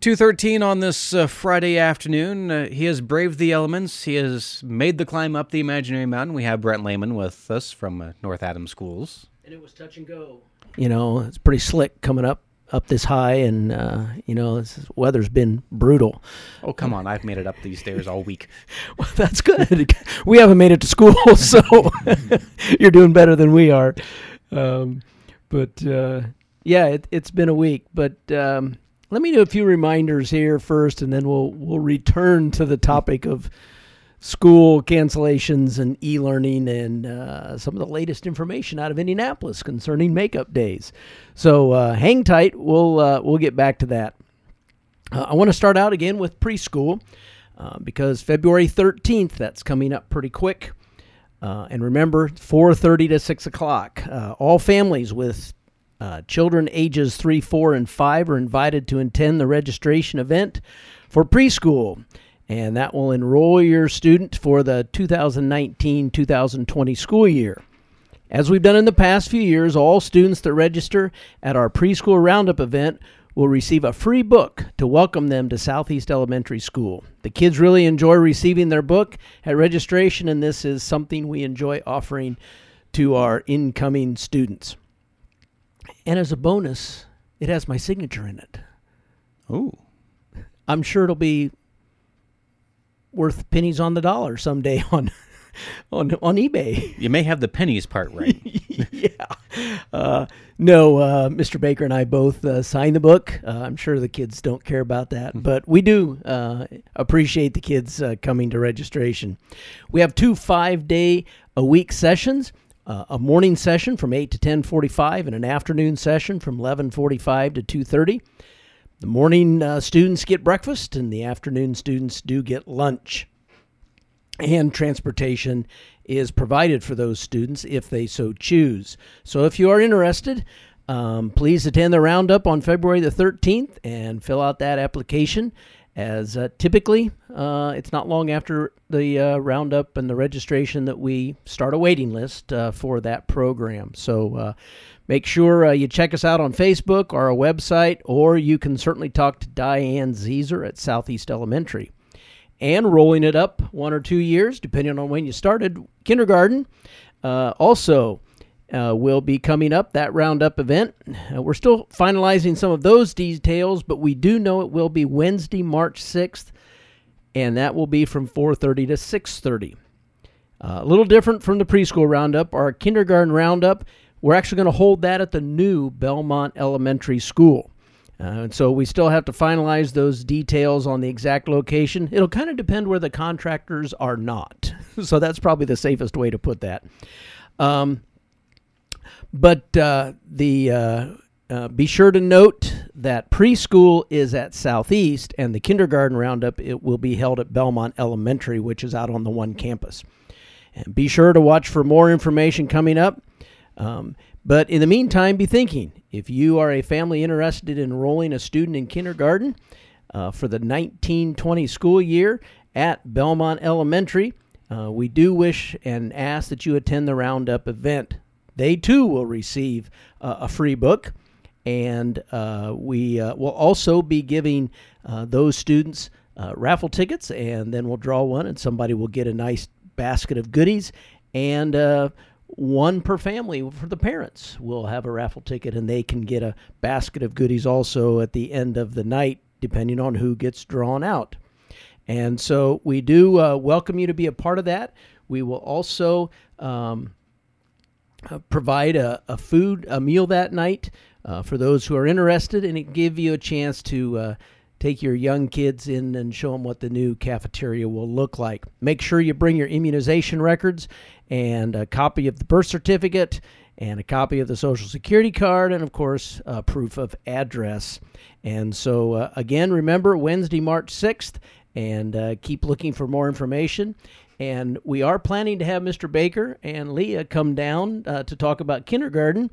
213 on this uh, Friday afternoon. Uh, he has braved the elements. He has made the climb up the imaginary mountain. We have Brent Lehman with us from uh, North Adams Schools. And it was touch and go. You know, it's pretty slick coming up up this high, and uh, you know, this weather's been brutal. Oh come on! I've made it up these stairs all week. well, that's good. we haven't made it to school, so you're doing better than we are. Um, but uh, yeah, it, has been a week, but. Um, let me do a few reminders here first, and then we'll we'll return to the topic of school cancellations and e-learning and uh, some of the latest information out of Indianapolis concerning makeup days. So uh, hang tight. We'll uh, we'll get back to that. Uh, I want to start out again with preschool uh, because February 13th that's coming up pretty quick. Uh, and remember, 4:30 to 6 o'clock. all families with uh, children ages 3, 4, and 5 are invited to attend the registration event for preschool, and that will enroll your student for the 2019 2020 school year. As we've done in the past few years, all students that register at our preschool roundup event will receive a free book to welcome them to Southeast Elementary School. The kids really enjoy receiving their book at registration, and this is something we enjoy offering to our incoming students. And as a bonus, it has my signature in it. Oh. I'm sure it'll be worth pennies on the dollar someday on on on eBay. You may have the pennies part right. yeah. Uh, no, uh, Mr. Baker and I both uh, signed the book. Uh, I'm sure the kids don't care about that, mm-hmm. but we do uh, appreciate the kids uh, coming to registration. We have two five day a week sessions uh, a morning session from 8 to 10:45 and an afternoon session from 11:45 to 2:30. The morning uh, students get breakfast and the afternoon students do get lunch. And transportation is provided for those students if they so choose. So if you are interested, um, please attend the roundup on February the 13th and fill out that application as uh, typically uh, it's not long after the uh, roundup and the registration that we start a waiting list uh, for that program. So uh, make sure uh, you check us out on Facebook or our website, or you can certainly talk to Diane Zeeser at Southeast Elementary. And rolling it up one or two years, depending on when you started kindergarten. also, uh, will be coming up, that roundup event. Uh, we're still finalizing some of those details, but we do know it will be Wednesday, March 6th, and that will be from 4.30 to 6.30. Uh, a little different from the preschool roundup. Our kindergarten roundup, we're actually going to hold that at the new Belmont Elementary School. Uh, and so we still have to finalize those details on the exact location. It'll kind of depend where the contractors are not. so that's probably the safest way to put that. Um, but uh, the uh, uh, be sure to note that preschool is at Southeast, and the kindergarten roundup it will be held at Belmont Elementary, which is out on the one campus. And be sure to watch for more information coming up. Um, but in the meantime, be thinking if you are a family interested in enrolling a student in kindergarten uh, for the 1920 school year at Belmont Elementary, uh, we do wish and ask that you attend the Roundup event they too will receive uh, a free book. And uh, we uh, will also be giving uh, those students uh, raffle tickets, and then we'll draw one, and somebody will get a nice basket of goodies. And uh, one per family for the parents will have a raffle ticket, and they can get a basket of goodies also at the end of the night, depending on who gets drawn out. And so we do uh, welcome you to be a part of that. We will also um, uh, provide a, a food, a meal that night uh, for those who are interested, and it give you a chance to uh, take your young kids in and show them what the new cafeteria will look like. Make sure you bring your immunization records and a copy of the birth certificate and a copy of the social security card and of course proof of address and so uh, again remember wednesday march 6th and uh, keep looking for more information and we are planning to have Mr. Baker and Leah come down uh, to talk about kindergarten.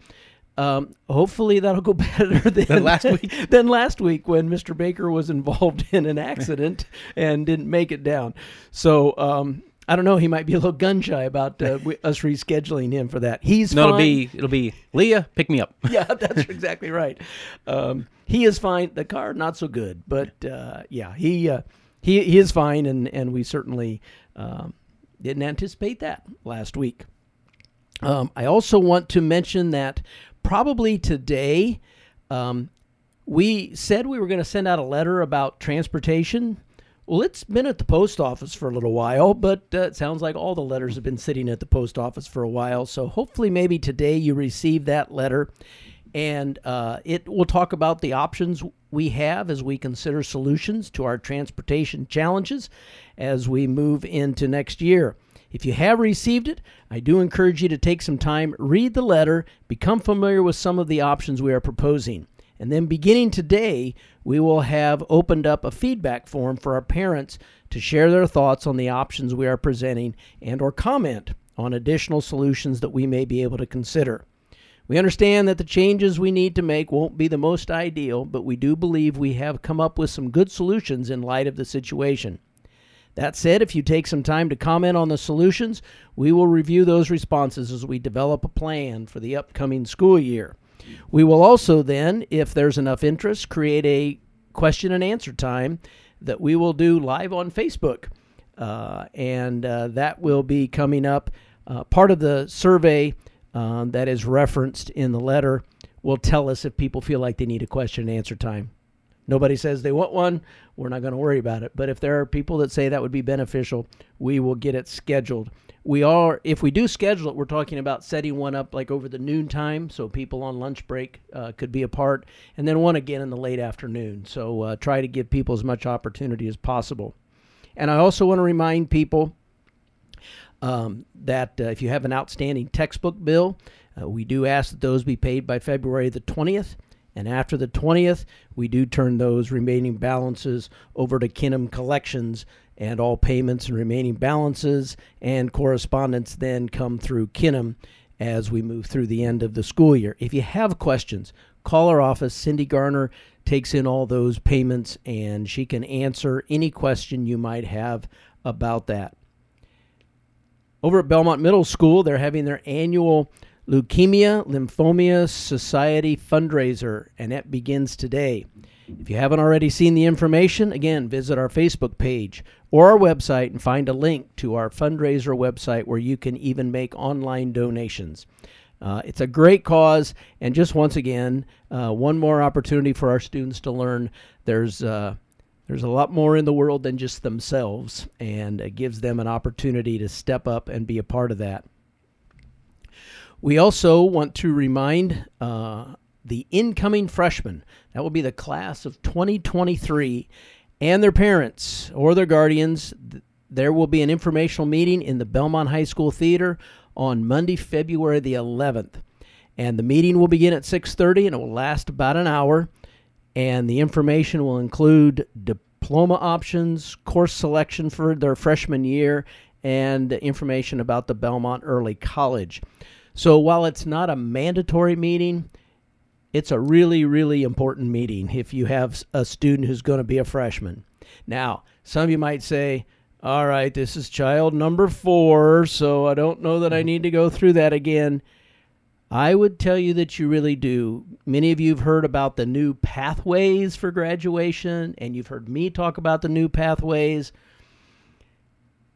Um, hopefully that'll go better than, than, last week. than last week when Mr. Baker was involved in an accident and didn't make it down. So um, I don't know. He might be a little gun shy about uh, us rescheduling him for that. He's No, it'll be it'll be Leah, pick me up. yeah, that's exactly right. Um, he is fine. The car not so good, but uh, yeah, he uh, he he is fine, and and we certainly um, didn't anticipate that last week. Um, I also want to mention that probably today, um, we said we were going to send out a letter about transportation. Well, it's been at the post office for a little while, but uh, it sounds like all the letters have been sitting at the post office for a while. So hopefully, maybe today you receive that letter, and uh, it will talk about the options we have as we consider solutions to our transportation challenges as we move into next year. If you have received it, I do encourage you to take some time, read the letter, become familiar with some of the options we are proposing. And then beginning today, we will have opened up a feedback form for our parents to share their thoughts on the options we are presenting and or comment on additional solutions that we may be able to consider. We understand that the changes we need to make won't be the most ideal, but we do believe we have come up with some good solutions in light of the situation. That said, if you take some time to comment on the solutions, we will review those responses as we develop a plan for the upcoming school year. We will also then, if there's enough interest, create a question and answer time that we will do live on Facebook. Uh, and uh, that will be coming up. Uh, part of the survey um, that is referenced in the letter will tell us if people feel like they need a question and answer time. Nobody says they want one. We're not going to worry about it. But if there are people that say that would be beneficial, we will get it scheduled. We are, if we do schedule it, we're talking about setting one up like over the noon time, so people on lunch break uh, could be a part, and then one again in the late afternoon. So uh, try to give people as much opportunity as possible. And I also want to remind people um, that uh, if you have an outstanding textbook bill, uh, we do ask that those be paid by February the 20th. And after the 20th, we do turn those remaining balances over to Kinnem Collections, and all payments and remaining balances and correspondence then come through Kinnem as we move through the end of the school year. If you have questions, call our office. Cindy Garner takes in all those payments and she can answer any question you might have about that. Over at Belmont Middle School, they're having their annual Leukemia Lymphoma Society fundraiser, and it begins today. If you haven't already seen the information, again, visit our Facebook page or our website and find a link to our fundraiser website where you can even make online donations. Uh, it's a great cause, and just once again, uh, one more opportunity for our students to learn there's uh, there's a lot more in the world than just themselves, and it gives them an opportunity to step up and be a part of that. We also want to remind uh, the incoming freshmen, that will be the class of 2023, and their parents or their guardians. There will be an informational meeting in the Belmont High School Theater on Monday, February the 11th. And the meeting will begin at 6:30 and it will last about an hour. And the information will include diploma options, course selection for their freshman year, and information about the Belmont Early College. So while it's not a mandatory meeting, it's a really, really important meeting if you have a student who's going to be a freshman. Now, some of you might say, all right, this is child number four, so I don't know that I need to go through that again. I would tell you that you really do. Many of you have heard about the new pathways for graduation, and you've heard me talk about the new pathways.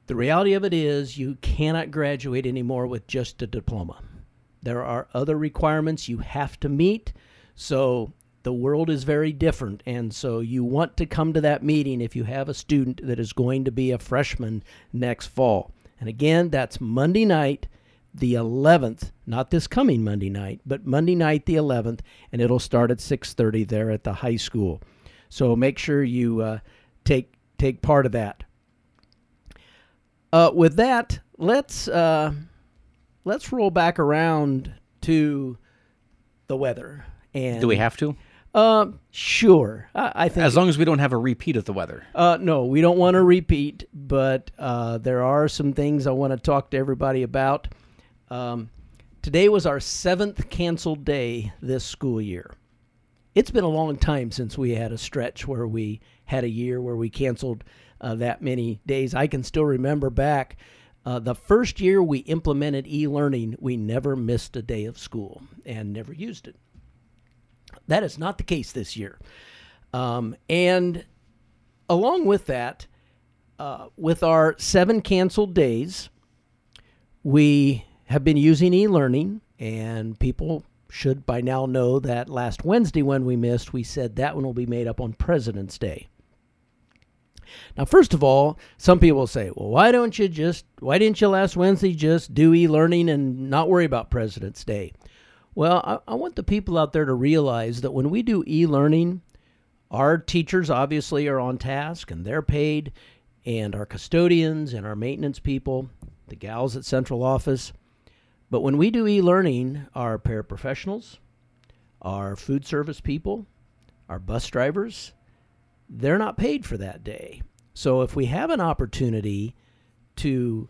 The reality of it is, you cannot graduate anymore with just a diploma. There are other requirements you have to meet. So the world is very different. And so you want to come to that meeting if you have a student that is going to be a freshman next fall. And again, that's Monday night, the 11th, not this coming Monday night, but Monday night the 11th, and it'll start at 6:30 there at the high school. So make sure you uh, take take part of that. Uh, with that, let's uh, let's roll back around to the weather. And Do we have to? Um, sure. I, I think As long as we don't have a repeat of the weather. uh, no, we don't want to repeat, but uh, there are some things I want to talk to everybody about. Um, today was our seventh canceled day this school year. it's been a long time since we had a stretch where we had a year where we canceled uh, that many days. I can still remember back uh, the first year we implemented e learning, we never missed a day of school and never used it. That is not the case this year. Um, and along with that, uh, with our seven canceled days, we have been using e learning, and people should by now know that last Wednesday, when we missed, we said that one will be made up on President's Day. Now, first of all, some people say, well, why don't you just, why didn't you last Wednesday just do e learning and not worry about President's Day? Well, I, I, want the people out there to realize that when we do e learning, our teachers obviously are on task and they're paid, and our custodians and our maintenance people, the gals at central office. But when we do e learning, our paraprofessionals, our food service people, our bus drivers, they're not paid for that day. So if we have an opportunity to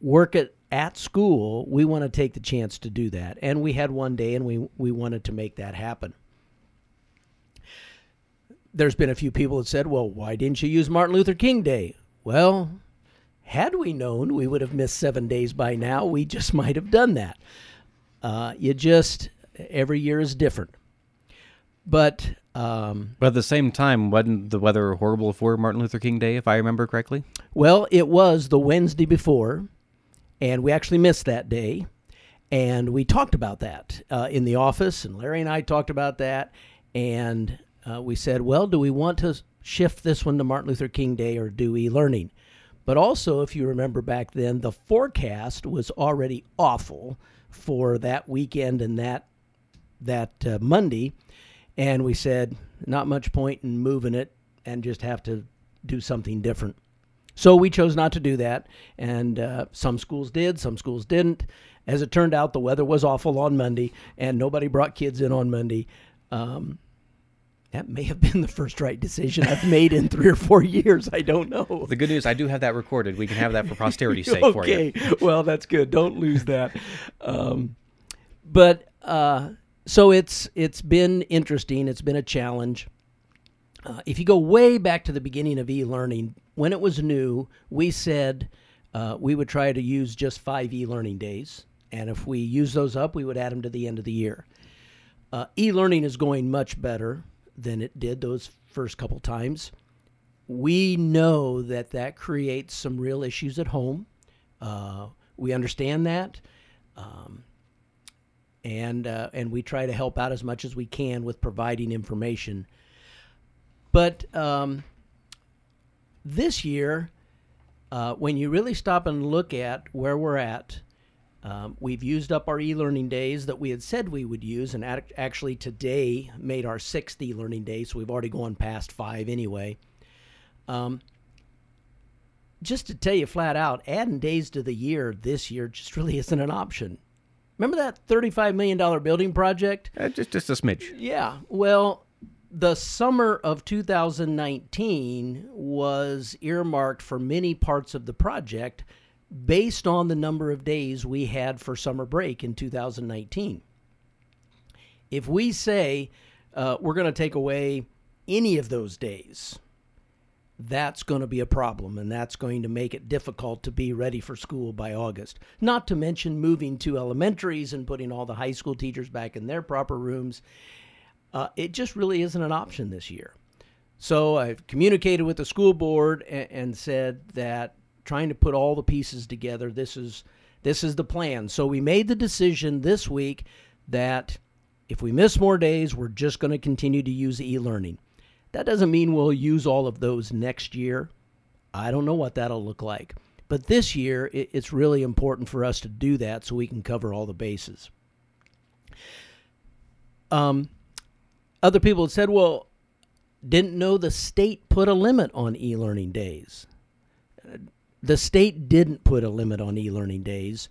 work at at school, we want to take the chance to do that. And we had one day and we, we wanted to make that happen. There's been a few people that said, well, why didn't you use Martin Luther King Day? Well, had we known we would have missed seven days by now, we just might have done that. Uh, you just, every year is different. But um, but at the same time, wasn't the weather horrible for Martin Luther King Day, if I remember correctly? Well, it was the Wednesday before, and we actually missed that day. And we talked about that uh, in the office, and Larry and I talked about that. And uh, we said, well, do we want to shift this one to Martin Luther King Day or do e learning? But also, if you remember back then, the forecast was already awful for that weekend and that that uh, Monday and we said, not much point in moving it and just have to do something different. So we chose not to do that. And uh, some schools did, some schools didn't. As it turned out, the weather was awful on Monday, and nobody brought kids in on Monday. Um, that may have been the first right decision I've made in three or four years. I don't know. The good news, I do have that recorded. We can have that for posterity's sake okay. for you. Well, that's good. Don't lose that. Um, but uh, so it's it's been interesting. It's been a challenge. Uh, if you go way back to the beginning of e-learning, when it was new, we said uh, we would try to use just five e-learning days, and if we use those up, we would add them to the end of the year. Uh, e-learning is going much better than it did those first couple times. We know that that creates some real issues at home. Uh, we understand that. Um, and uh, and we try to help out as much as we can with providing information. But um, this year, uh, when you really stop and look at where we're at, um, we've used up our e-learning days that we had said we would use, and actually today made our sixth e-learning day, so we've already gone past five anyway. Um, just to tell you flat out, adding days to the year this year just really isn't an option. Remember that $35 million building project? Uh, just, just a smidge. Yeah. Well, the summer of 2019 was earmarked for many parts of the project based on the number of days we had for summer break in 2019. If we say uh, we're going to take away any of those days, that's going to be a problem and that's going to make it difficult to be ready for school by August. Not to mention moving to elementaries and putting all the high school teachers back in their proper rooms. Uh, it just really isn't an option this year. So I've communicated with the school board and, and said that trying to put all the pieces together, this is this is the plan. So we made the decision this week that if we miss more days, we're just going to continue to use e-learning. That doesn't mean we'll use all of those next year. I don't know what that'll look like. But this year, it's really important for us to do that so we can cover all the bases. Um, other people had said, well, didn't know the state put a limit on e learning days. The state didn't put a limit on e learning days.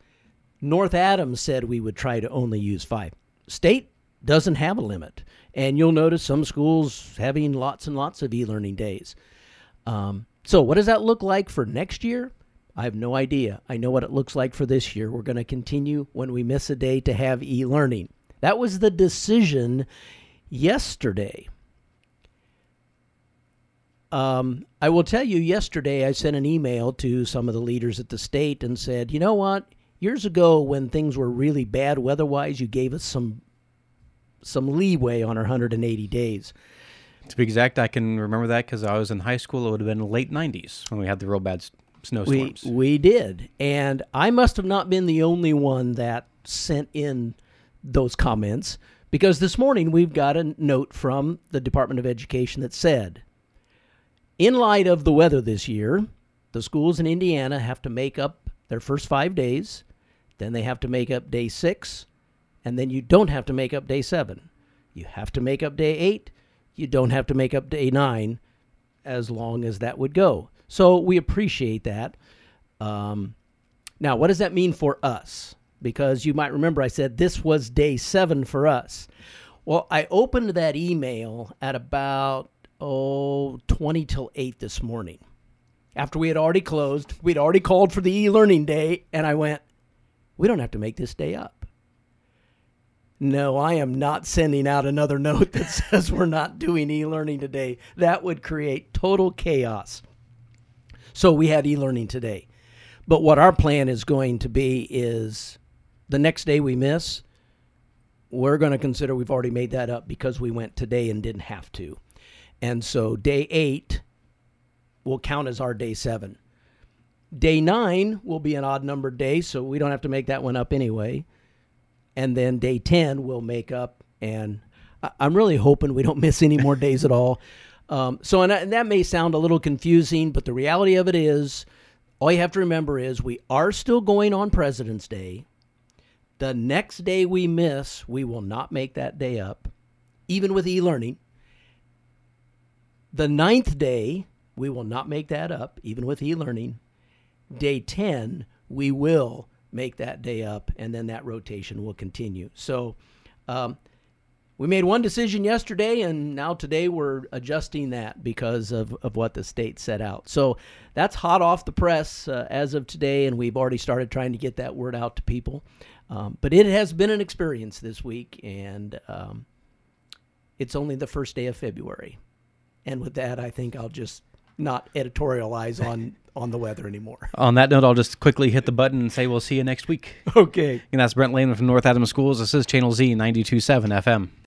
North Adams said we would try to only use five. State doesn't have a limit. And you'll notice some schools having lots and lots of e learning days. Um, so, what does that look like for next year? I have no idea. I know what it looks like for this year. We're going to continue when we miss a day to have e learning. That was the decision yesterday. Um, I will tell you, yesterday I sent an email to some of the leaders at the state and said, you know what? Years ago, when things were really bad weather-wise, you gave us some some leeway on our 180 days. To be exact, I can remember that because I was in high school. It would have been late '90s when we had the real bad snowstorms. We we did, and I must have not been the only one that sent in those comments because this morning we've got a note from the Department of Education that said, in light of the weather this year, the schools in Indiana have to make up their first five days, then they have to make up day six, and then you don't have to make up day seven. You have to make up day eight. You don't have to make up day nine, as long as that would go. So we appreciate that. Um, now, what does that mean for us? Because you might remember I said this was day seven for us. Well, I opened that email at about oh 20 till 8 this morning. After we had already closed, we'd already called for the e-learning day, and I went, we don't have to make this day up. No, I am not sending out another note that says we're not doing e learning today. That would create total chaos. So we had e learning today. But what our plan is going to be is the next day we miss, we're going to consider we've already made that up because we went today and didn't have to. And so day eight will count as our day seven. Day nine will be an odd numbered day, so we don't have to make that one up anyway. And then day 10 we'll make up and i'm really hoping we don't miss any more days at all. Um, so and, and that may sound a little confusing but the reality of it is all you have to remember is we are still going on president's day. The next day we miss we will not make that day up even with e-learning the ninth day we will not make that up even with e-learning. Day 10 we will make that day up and then that rotation will continue. So um, we made one decision yesterday and now today we're adjusting that because of, of what the state set out. So that's hot off the press uh, as of today and we've already started trying to get that word out to people. Um, but it has been an experience this week and um, it's only the first day of february and with that i think i'll just not editorialize on on the weather anymore On that note, I'll just quickly hit the button and say we'll see you next week. okay And that's Brent Lehman from North Adams Schools. This is Channel Z 92.7 FM.